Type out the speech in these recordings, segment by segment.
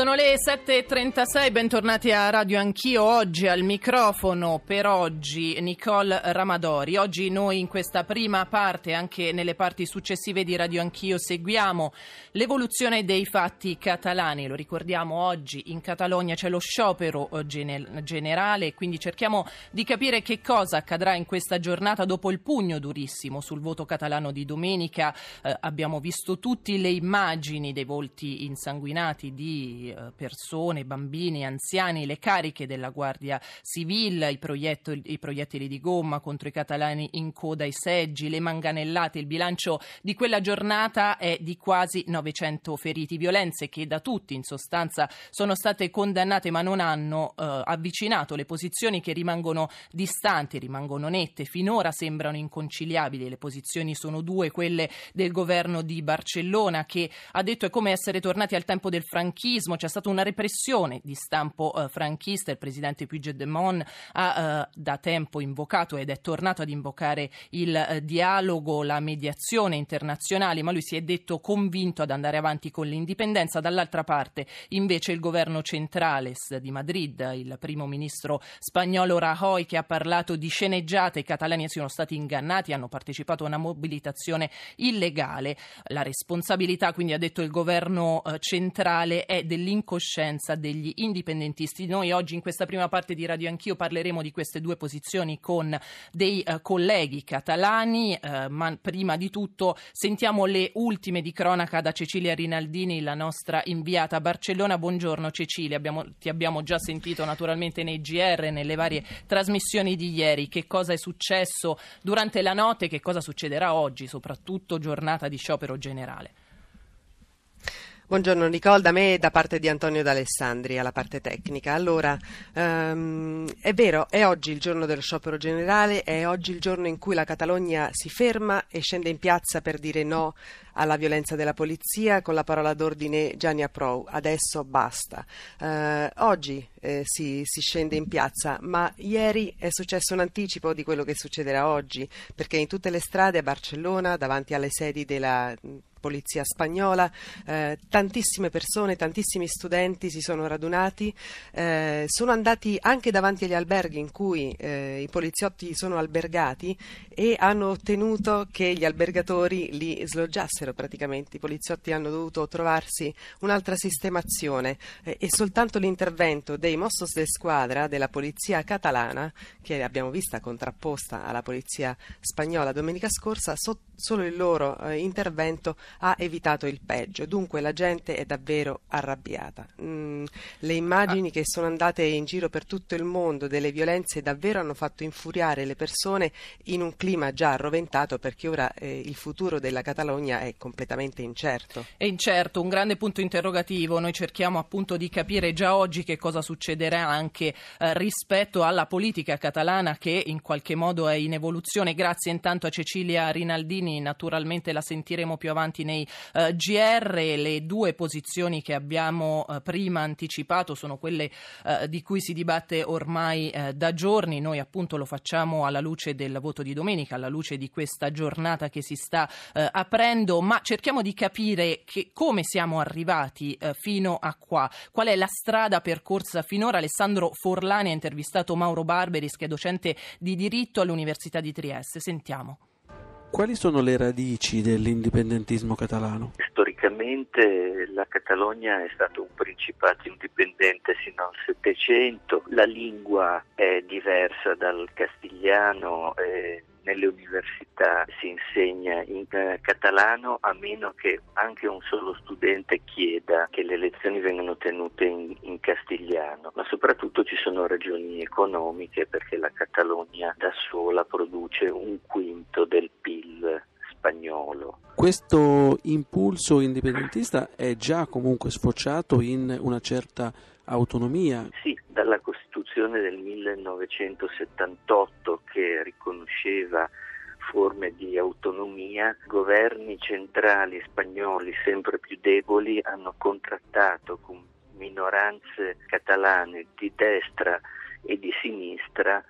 Sono le 7.36, bentornati a Radio Anch'io. Oggi al microfono per oggi Nicole Ramadori. Oggi noi in questa prima parte, anche nelle parti successive di Radio Anch'io, seguiamo l'evoluzione dei fatti catalani. Lo ricordiamo oggi in Catalogna c'è lo sciopero eh, generale, quindi cerchiamo di capire che cosa accadrà in questa giornata dopo il pugno durissimo sul voto catalano di domenica. Eh, abbiamo visto tutti le immagini dei volti insanguinati di eh, persone, bambini, anziani, le cariche della Guardia Civile, i, i proiettili di gomma contro i catalani in coda ai seggi, le manganellate. Il bilancio di quella giornata è di quasi 900 feriti. Violenze che da tutti in sostanza sono state condannate ma non hanno eh, avvicinato le posizioni che rimangono distanti, rimangono nette. Finora sembrano inconciliabili. Le posizioni sono due, quelle del governo di Barcellona che ha detto è come essere tornati al tempo del franchismo fascismo, c'è stata una repressione di stampo eh, franchista, il presidente Puigdemont ha eh, da tempo invocato ed è tornato ad invocare il eh, dialogo, la mediazione internazionale, ma lui si è detto convinto ad andare avanti con l'indipendenza. Dall'altra parte invece il governo centrale di Madrid, il primo ministro spagnolo Rajoy che ha parlato di sceneggiate, i catalani siano stati ingannati, hanno partecipato a una mobilitazione illegale. La responsabilità, quindi ha detto il governo eh, centrale, è del dell'incoscienza degli indipendentisti. Noi oggi in questa prima parte di Radio Anch'io parleremo di queste due posizioni con dei uh, colleghi catalani, uh, ma prima di tutto sentiamo le ultime di cronaca da Cecilia Rinaldini, la nostra inviata a Barcellona. Buongiorno Cecilia, abbiamo, ti abbiamo già sentito naturalmente nei GR, nelle varie trasmissioni di ieri. Che cosa è successo durante la notte e che cosa succederà oggi, soprattutto giornata di sciopero generale? Buongiorno Nicole, da me e da parte di Antonio D'Alessandri alla parte tecnica. Allora, um, è vero, è oggi il giorno dello sciopero generale, è oggi il giorno in cui la Catalogna si ferma e scende in piazza per dire no alla violenza della polizia con la parola d'ordine Gianni Aprou, adesso basta. Uh, oggi eh, si, si, scende in piazza, ma ieri è successo un anticipo di quello che succederà oggi, perché in tutte le strade a Barcellona, davanti alle sedi della polizia spagnola, eh, tantissime persone, tantissimi studenti si sono radunati, eh, sono andati anche davanti agli alberghi in cui eh, i poliziotti sono albergati e hanno ottenuto che gli albergatori li sloggiassero praticamente. I poliziotti hanno dovuto trovarsi un'altra sistemazione eh, e soltanto l'intervento dei Mossos de Squadra della polizia catalana, che abbiamo vista contrapposta alla polizia spagnola domenica scorsa, so- solo il loro eh, intervento ha evitato il peggio, dunque la gente è davvero arrabbiata. Mm, le immagini ah. che sono andate in giro per tutto il mondo delle violenze davvero hanno fatto infuriare le persone in un clima già arroventato perché ora eh, il futuro della Catalogna è completamente incerto. È incerto, un grande punto interrogativo. Noi cerchiamo appunto di capire già oggi che cosa succederà anche eh, rispetto alla politica catalana che in qualche modo è in evoluzione. Grazie intanto a Cecilia Rinaldini, naturalmente la sentiremo più avanti nei eh, GR. Le due posizioni che abbiamo eh, prima anticipato sono quelle eh, di cui si dibatte ormai eh, da giorni. Noi appunto lo facciamo alla luce del voto di domenica, alla luce di questa giornata che si sta eh, ma cerchiamo di capire che, come siamo arrivati eh, fino a qua, qual è la strada percorsa finora. Alessandro Forlani ha intervistato Mauro Barberis, che è docente di diritto all'Università di Trieste. Sentiamo. Quali sono le radici dell'indipendentismo catalano? Storicamente la Catalogna è stato un principato indipendente sino al Settecento, la lingua è diversa dal castigliano. E nelle università si insegna in eh, catalano a meno che anche un solo studente chieda che le lezioni vengano tenute in, in castigliano, ma soprattutto ci sono ragioni economiche perché la Catalogna da sola produce un quinto del PIL spagnolo. Questo impulso indipendentista è già comunque sfociato in una certa autonomia. Sì, dalla Costituzione del 1978 che riconosceva forme di autonomia, governi centrali spagnoli sempre più deboli hanno contrattato con minoranze catalane di destra e di sinistra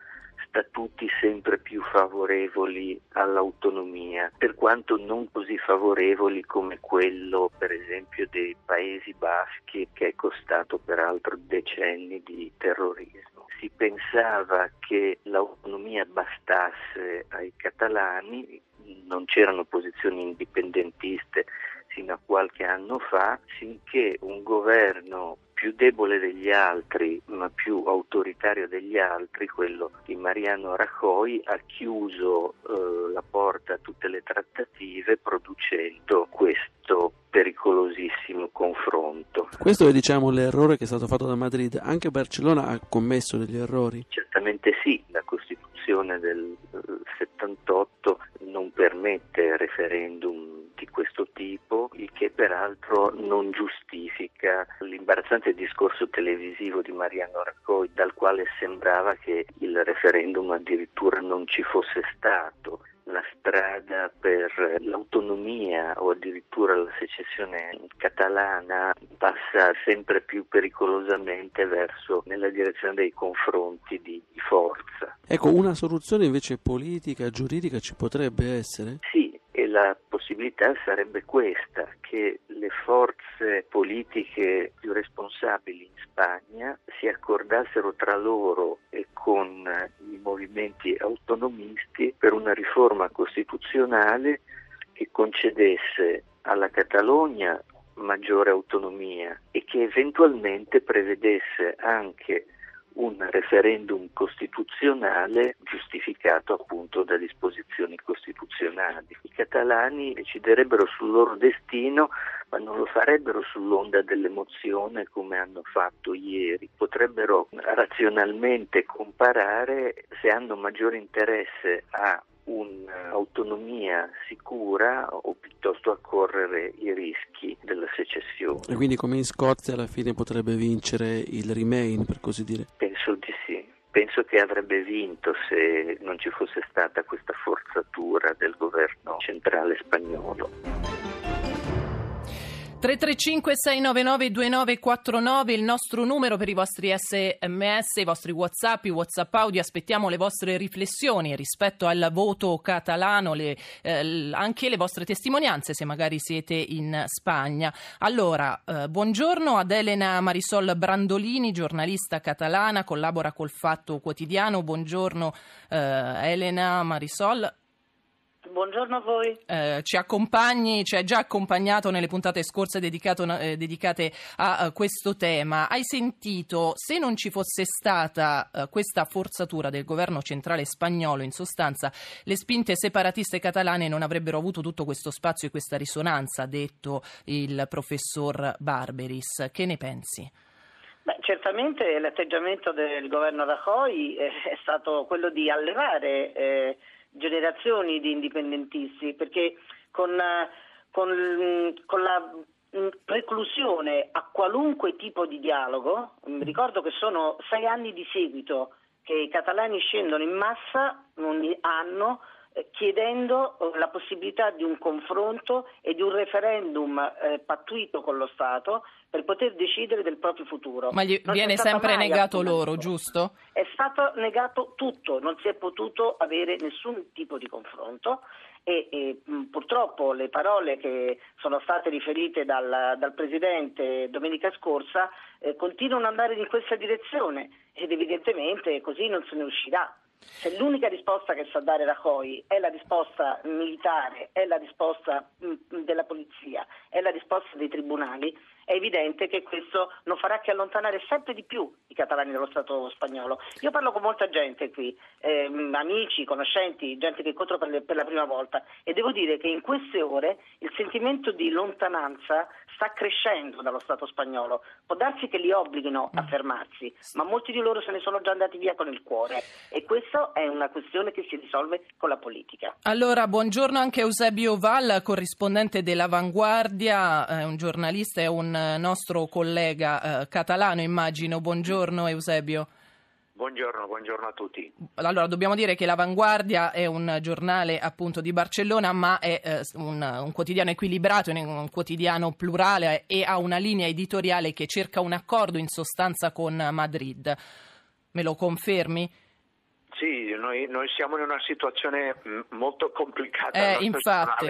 statuti sempre più favorevoli all'autonomia, per quanto non così favorevoli come quello per esempio dei Paesi Baschi che è costato peraltro decenni di terrorismo. Si pensava che l'autonomia bastasse ai catalani, non c'erano posizioni indipendentiste sino a qualche anno fa, sinché un governo più debole degli altri, ma più autoritario degli altri, quello di Mariano Rajoy, ha chiuso eh, la porta a tutte le trattative producendo questo pericolosissimo confronto. Questo è diciamo l'errore che è stato fatto da Madrid, anche Barcellona ha commesso degli errori? Certamente sì, la Costituzione del 78 non permette referendum questo tipo, il che peraltro non giustifica l'imbarazzante discorso televisivo di Mariano Raccoi, dal quale sembrava che il referendum addirittura non ci fosse stato la strada per l'autonomia o addirittura la secessione catalana passa sempre più pericolosamente verso nella direzione dei confronti di, forza. Ecco, una soluzione invece politica, giuridica ci potrebbe essere? Sì, la possibilità sarebbe questa, che le forze politiche più responsabili in Spagna si accordassero tra loro e con i movimenti autonomisti per una riforma costituzionale che concedesse alla Catalogna maggiore autonomia e che eventualmente prevedesse anche un referendum costituzionale giustificato appunto da disposizioni costituzionali. I catalani deciderebbero sul loro destino, ma non lo farebbero sull'onda dell'emozione come hanno fatto ieri. Potrebbero razionalmente comparare se hanno maggiore interesse a un'autonomia sicura o piuttosto a correre i rischi della secessione. E quindi come in Scozia alla fine potrebbe vincere il Remain, per così dire? Penso di sì. Penso che avrebbe vinto se non ci fosse stata questa forzatura del governo centrale spagnolo. 335 699 2949 il nostro numero per i vostri sms, i vostri whatsapp, i whatsapp audio, aspettiamo le vostre riflessioni rispetto al voto catalano, le, eh, anche le vostre testimonianze se magari siete in Spagna. Allora, eh, buongiorno ad Elena Marisol Brandolini, giornalista catalana, collabora col Fatto Quotidiano, buongiorno eh, Elena Marisol. Buongiorno a voi. Eh, ci accompagni, ci hai già accompagnato nelle puntate scorse dedicato, eh, dedicate a, a, questo tema. Hai sentito, se non ci fosse stata eh, questa forzatura del governo centrale spagnolo, in sostanza le spinte separatiste catalane non avrebbero avuto tutto questo spazio e questa risonanza, ha detto il professor Barberis. Che ne pensi? Beh, certamente l'atteggiamento del governo Rajoy eh, è stato quello di allevare eh, generazioni di indipendentisti, perché con, con, con la preclusione a qualunque tipo di dialogo, mi ricordo che sono sei anni di seguito che i catalani scendono in massa ogni anno eh, chiedendo eh, la possibilità di un confronto e di un referendum eh, pattuito con lo Stato per poter decidere del proprio futuro. Ma gli viene sempre negato loro, giusto? È stato negato tutto, non si è potuto avere nessun tipo di confronto e, e purtroppo le parole che sono state riferite dal, dal Presidente domenica scorsa eh, continuano ad andare in questa direzione ed evidentemente così non se ne uscirà. Se l'unica risposta che sa dare Rajoy è la risposta militare, è la risposta della polizia, è la risposta dei tribunali, è evidente che questo non farà che allontanare sempre di più catalani dallo Stato spagnolo. Io parlo con molta gente qui, eh, amici, conoscenti, gente che incontro per, le, per, la prima volta e devo dire che in queste ore il sentimento di lontananza sta crescendo dallo Stato spagnolo. Può darsi che li obblighino a mm. fermarsi, ma molti di loro se ne sono già andati via con il cuore e questa è una questione che si risolve con la politica. Allora, buongiorno anche a Eusebio Val, corrispondente dell'Avanguardia, è un giornalista e un nostro collega eh, catalano, immagino. Buongiorno Eusebio. Buongiorno, buongiorno, a tutti. Allora, dobbiamo dire che l'Avanguardia è un giornale appunto di Barcellona, ma è eh, un, un, quotidiano equilibrato, un quotidiano plurale e ha una linea editoriale che cerca un accordo in sostanza con Madrid. Me lo confermi? sì, noi, noi siamo in una situazione mm, molto complicata. Eh, infatti.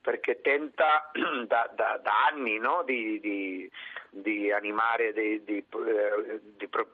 Perché tenta da, da, da anni no, di, di, di, animare, di, eh,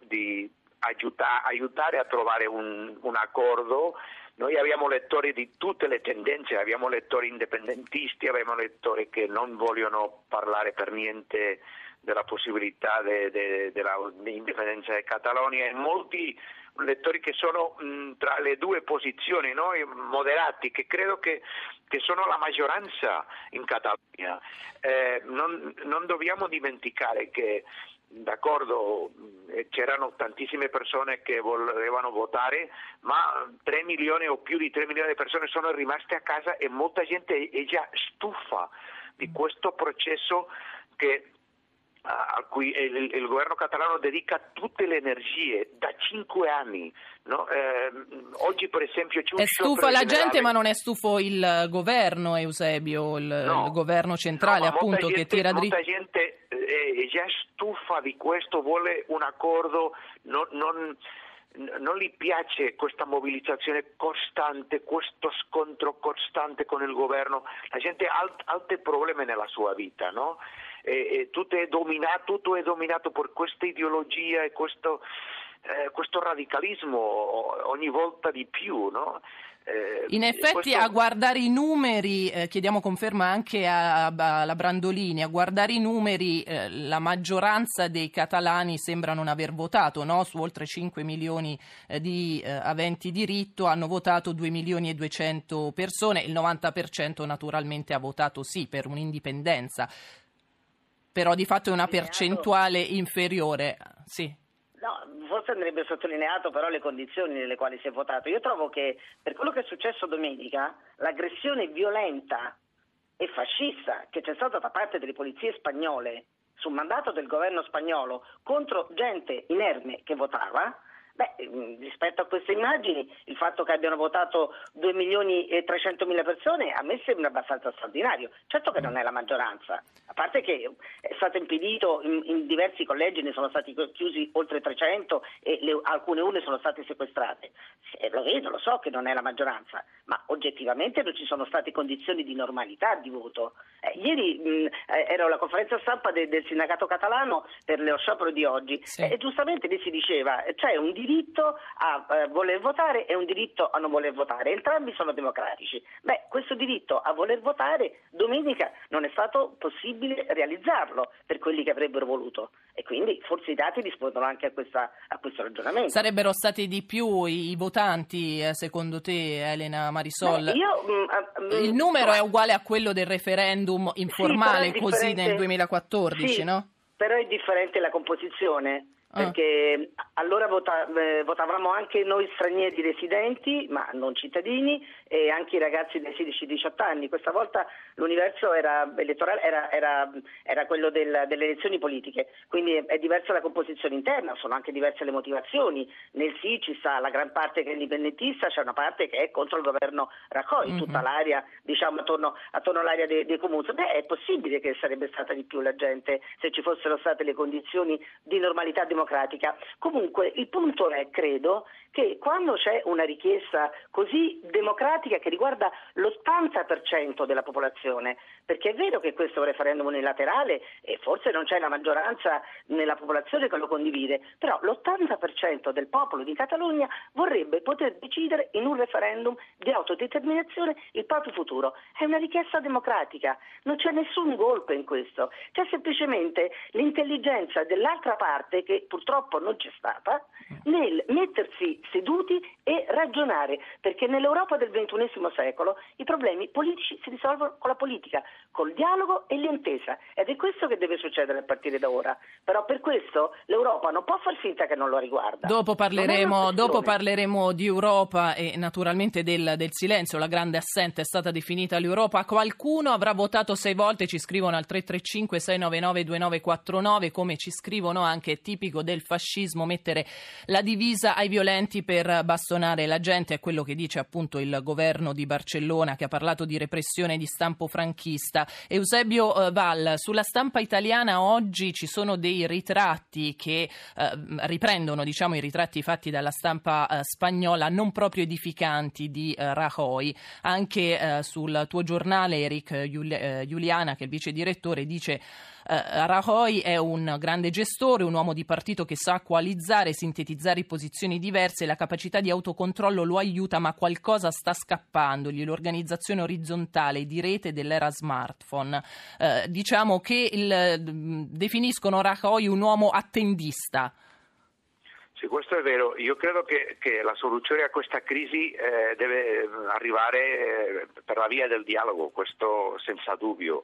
di aiuta, aiutare a trovare un, un accordo. Noi abbiamo lettori di tutte le tendenze, abbiamo lettori indipendentisti, abbiamo lettori che non vogliono parlare per niente della possibilità de, de, dell'indipendenza di Catalogna e molti lettori che sono mh, tra le due posizioni, noi moderati, che credo che, che, sono la maggioranza in Catalogna. Eh, non, non dobbiamo dimenticare che d'accordo, eh, c'erano tantissime persone che volevano votare, ma 3 milioni o più di 3 milioni di persone sono rimaste a casa e molta gente è già stufa di questo processo che a cui il, il, governo catalano dedica tutte le energie da cinque anni. No? Eh, oggi, per esempio, c'è un È stufa la generale... gente, ma non è stufo il governo, Eusebio, il, no, il governo centrale, no, appunto, gente, che tira dritto. Molta gente è già stufa di questo, vuole un accordo, non, non, non gli piace questa mobilitazione costante, questo scontro costante con il governo, la gente ha altri problemi nella sua vita, no? E, e tutto, è dominato, tutto è dominato per questa ideologia e questo, eh, questo radicalismo ogni volta di più, no? Eh, In effetti questo... a guardare i numeri, eh, chiediamo conferma anche alla Brandolini, a guardare i numeri eh, la maggioranza dei catalani sembra non aver votato, no? su oltre 5 milioni eh, di eh, aventi diritto hanno votato 2 milioni e 200 persone, il 90% naturalmente ha votato sì per un'indipendenza, però di fatto è una percentuale inferiore. Sì. No, forse andrebbe sottolineato però le condizioni nelle quali si è votato. Io trovo che per quello che è successo domenica, l'aggressione violenta e fascista che c'è stata da parte delle polizie spagnole sul mandato del governo spagnolo contro gente inerme che votava, Beh, mm, rispetto a queste immagini, il fatto che abbiano votato 2 milioni e 300 mila persone a me sembra abbastanza straordinario. Certo che non è la maggioranza, a parte che è stato impedito in, in diversi collegi, ne sono stati chiusi oltre 300 e le, alcune urne sono state sequestrate. Eh, lo vedo, lo so che non è la maggioranza, ma oggettivamente non ci sono state condizioni di normalità di voto. Eh, ieri mh, mm, eh, ero alla conferenza stampa de, del sindacato catalano per lo sciopero di oggi sì. e giustamente lì si diceva c'è un diritto a eh, voler votare e un diritto a non voler votare, entrambi sono democratici. Beh, questo diritto a voler votare domenica non è stato possibile realizzarlo per quelli che avrebbero voluto e quindi forse i dati rispondono anche a, questa, a questo ragionamento. Sarebbero stati di più i, i votanti, eh, secondo te, Elena Marisol? Beh, io, mh, mm, mh, il numero è uguale a quello del referendum informale, sì, così nel 2014, sì, no? Però è differente la composizione Ah. perché allora vota, eh, votavamo anche noi stranieri residenti, ma non cittadini, e anche i ragazzi dai 16-18 anni. Questa volta l'universo era, elettorale era, era, era quello del, delle elezioni politiche, quindi è, è, diversa la composizione interna, sono anche diverse le motivazioni. Nel sì ci sta la gran parte che è indipendentista, c'è una parte che è contro il governo Raccoi, mm-hmm. tutta l'area diciamo, attorno, attorno all'area dei, dei comuni. Beh, è possibile che sarebbe stata di più la gente se ci fossero state le condizioni di normalità democratica democratica. Comunque il punto è, credo, che quando c'è una richiesta così democratica che riguarda l'80% della popolazione, perché è vero che questo è un referendum unilaterale e forse non c'è la maggioranza nella popolazione che lo condivide, però l'80% del popolo di Catalogna vorrebbe poter decidere in un referendum di autodeterminazione il proprio futuro. È una richiesta democratica, non c'è nessun golpe in questo, c'è semplicemente l'intelligenza dell'altra parte che purtroppo non c'è stata nel mettersi seduti e ragionare, perché nell'Europa del XXI secolo i problemi politici si risolvono con la politica, col dialogo e l'intesa ed è questo che deve succedere a partire da ora. Però per questo l'Europa non può far finta che non lo riguarda. Dopo parleremo, dopo parleremo di Europa e naturalmente del, del, silenzio, la grande assente è stata definita l'Europa. Qualcuno avrà votato sei volte, ci scrivono al 335 699 2949 come ci scrivono anche è tipico del fascismo mettere la divisa ai violenti per bastonare la gente, è quello che dice appunto il governo di Barcellona che ha parlato di repressione di stampo franchista. Eusebio eh, Val, sulla stampa italiana oggi ci sono dei ritratti che eh, riprendono diciamo, i ritratti fatti dalla stampa eh, spagnola non proprio edificanti di Rajoy. Anche sul tuo giornale Eric Giuliana, che è il vice direttore, dice eh, Rajoy è un grande gestore, un uomo di partito che sa coalizzare, sintetizzare posizioni diverse, la capacità di autocontrollo lo aiuta, ma qualcosa sta scappandogli, l'organizzazione orizzontale di rete dell'era smartphone. Eh, diciamo che il, mm, definiscono Rajoy un uomo attendista. Sì, questo è vero. Io credo che, che la soluzione a questa crisi eh, deve arrivare eh, per la via del dialogo, questo senza dubbio.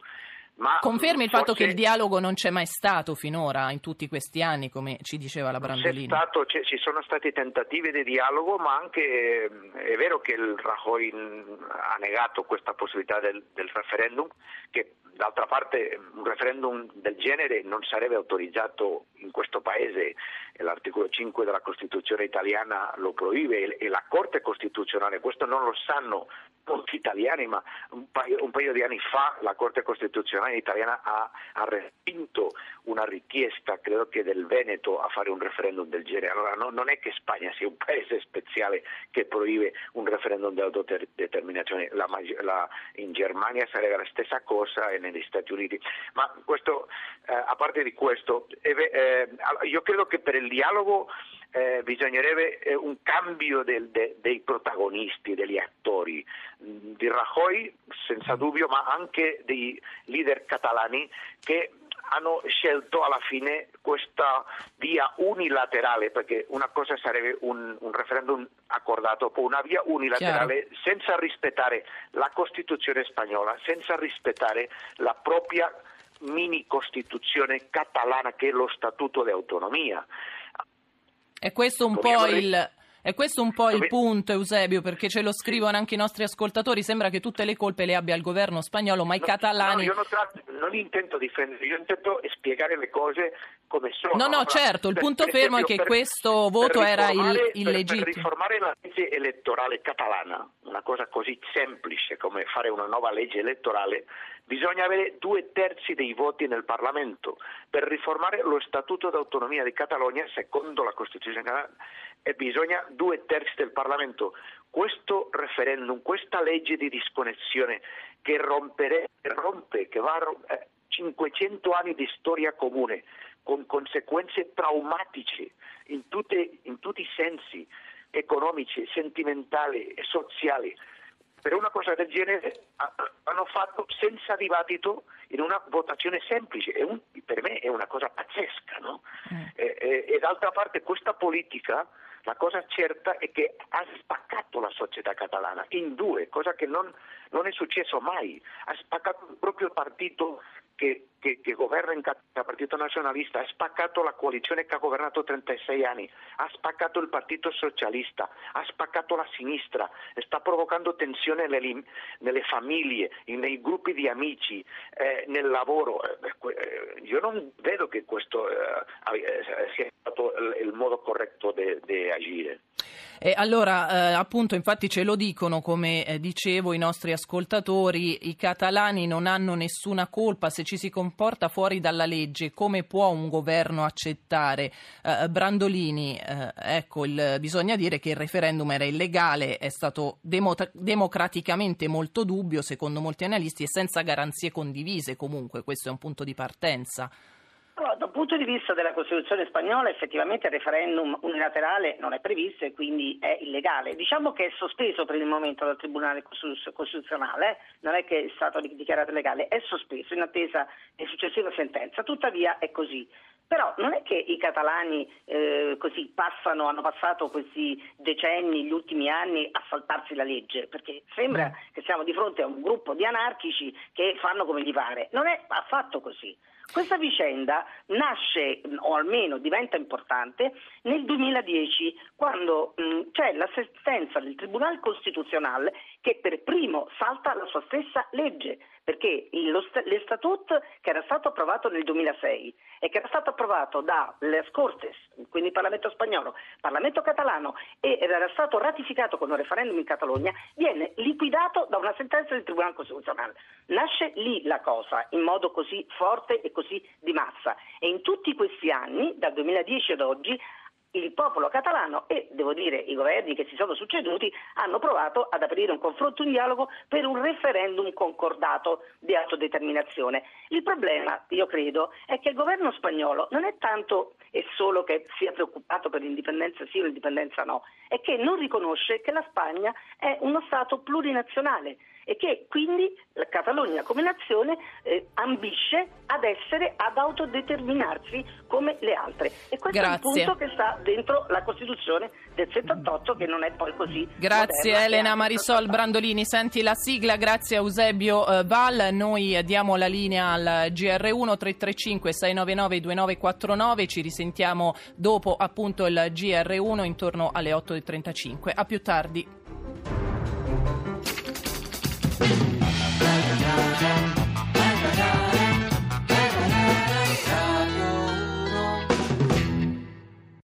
Ma Confermi il fatto che il dialogo non c'è mai stato finora, in tutti questi anni, come ci diceva la Brandolini? Stato, ci sono stati tentativi di dialogo, ma anche è vero che il Rajoy ha negato questa possibilità del, del referendum, che d'altra parte un referendum del genere non sarebbe autorizzato in questo paese, l'articolo 5 della Costituzione italiana lo proibbe e la Corte Costituzionale, questo non lo sanno molti italiani, ma un paio, un paio di anni fa la Corte Costituzionale italiana ha, ha, respinto una richiesta, credo che del Veneto, a fare un referendum del genere. Allora no, non è che Spagna sia un paese speciale che proibbe un referendum di autodeterminazione, la, la, in Germania sarebbe la stessa cosa e negli Stati Uniti. Ma questo, eh, a parte di questo, eh, eh, io credo che per il dialogo eh, bisognerebbe eh, un cambio del, de, dei protagonisti, degli attori, mm, di Rajoy senza dubbio, ma anche dei leader catalani che hanno scelto alla fine questa via unilaterale, perché una cosa sarebbe un, un referendum accordato, poi una via unilaterale Chiaro. senza rispettare la Costituzione spagnola, senza rispettare la propria mini Costituzione catalana che è lo Statuto di autonomia. È questo un po' il... È questo un po' il punto, Eusebio, perché ce lo scrivono anche i nostri ascoltatori. Sembra che tutte le colpe le abbia il governo spagnolo, ma i catalani. No, io non, tratto, non intento difendere, io intento spiegare le cose come sono. No, no, certo, il punto per, fermo esempio, è che per, questo voto era il, illegittimo. Per riformare la legge elettorale catalana, una cosa così semplice come fare una nuova legge elettorale, bisogna avere due terzi dei voti nel Parlamento. Per riformare lo Statuto d'autonomia di Catalogna, secondo la Costituzione catalana, eh, bisogna due terzi del Parlamento. Questo referendum, questa legge di disconnessione che rompere, rompe, che va a rompere, 500 anni di storia comune, con conseguenze traumatiche in, tutte, in tutti i sensi, economici, sentimentali e sociali. Per una cosa del genere hanno fatto senza dibattito in una votazione semplice, un, per me è una cosa pazzesca. No? Mm. E, e, e d'altra parte questa politica la cosa certa è che ha spaccato la società catalana in due, cosa che non, non è successo mai. Ha spaccato proprio il partito che, che, che governa in il Partito Nazionalista, ha spaccato la coalizione che ha governato 36 anni, ha spaccato il Partito Socialista, ha spaccato la sinistra, sta provocando tensione nelle, nelle famiglie, nei gruppi di amici, eh, nel lavoro. Io non vedo che questo eh, eh sia stato il modo corretto di agire. E allora, eh, appunto, infatti ce lo dicono, come eh, dicevo, i nostri ascoltatori, i catalani non hanno nessuna colpa se ci si comporta fuori dalla legge, come può un governo accettare? Eh, Brandolini, eh, ecco, il, bisogna dire che il referendum era illegale, è stato demo- democraticamente molto dubbio, secondo molti analisti, e senza garanzie condivise comunque, questo è un punto di partenza. Allora, dal punto di vista della Costituzione spagnola effettivamente il referendum unilaterale non è previsto e quindi è illegale. Diciamo che è sospeso per il momento dal Tribunale Costituzionale, non è che è stato dichiarato legale, è sospeso in attesa di successiva sentenza, tuttavia è così. Però non è che i catalani eh, così passano, hanno passato questi decenni, gli ultimi anni a saltarsi la legge, perché sembra mm. che siamo di fronte a un gruppo di anarchici che fanno come gli pare. Non è affatto così. Questa vicenda nasce, o almeno diventa importante, nel 2010, quando mh, c'è la sentenza del Tribunale Costituzionale che per primo salta la sua stessa legge, perché l'Estatut che era stato approvato nel 2006 e che era stato approvato dalle Cortes, quindi Parlamento spagnolo, Parlamento catalano e era stato ratificato con un referendum in Catalogna, viene liquidato da una sentenza del Tribunale Costituzionale. Nasce lì la cosa in modo così forte e così di massa e in tutti questi anni, dal 2010 ad oggi, il popolo catalano e, devo dire, i governi che si sono succeduti hanno provato ad aprire un confronto, un dialogo per un referendum concordato di autodeterminazione. Il problema, io credo, è che il governo spagnolo non è tanto e solo che sia preoccupato per l'indipendenza sì o l'indipendenza no, è che non riconosce che la Spagna è uno Stato plurinazionale e che quindi la Catalogna come nazione eh, ambisce ad essere, ad autodeterminarsi come le altre. E questo Grazie. è il punto che sta dentro la Costituzione del 78 che non è poi così. Grazie moderna, Elena Marisol Brandolini, senti la sigla, grazie a Eusebio eh, Val, noi diamo la linea al GR1 335 699 2949, ci risentiamo dopo appunto il GR1 intorno alle 8.35. A più tardi.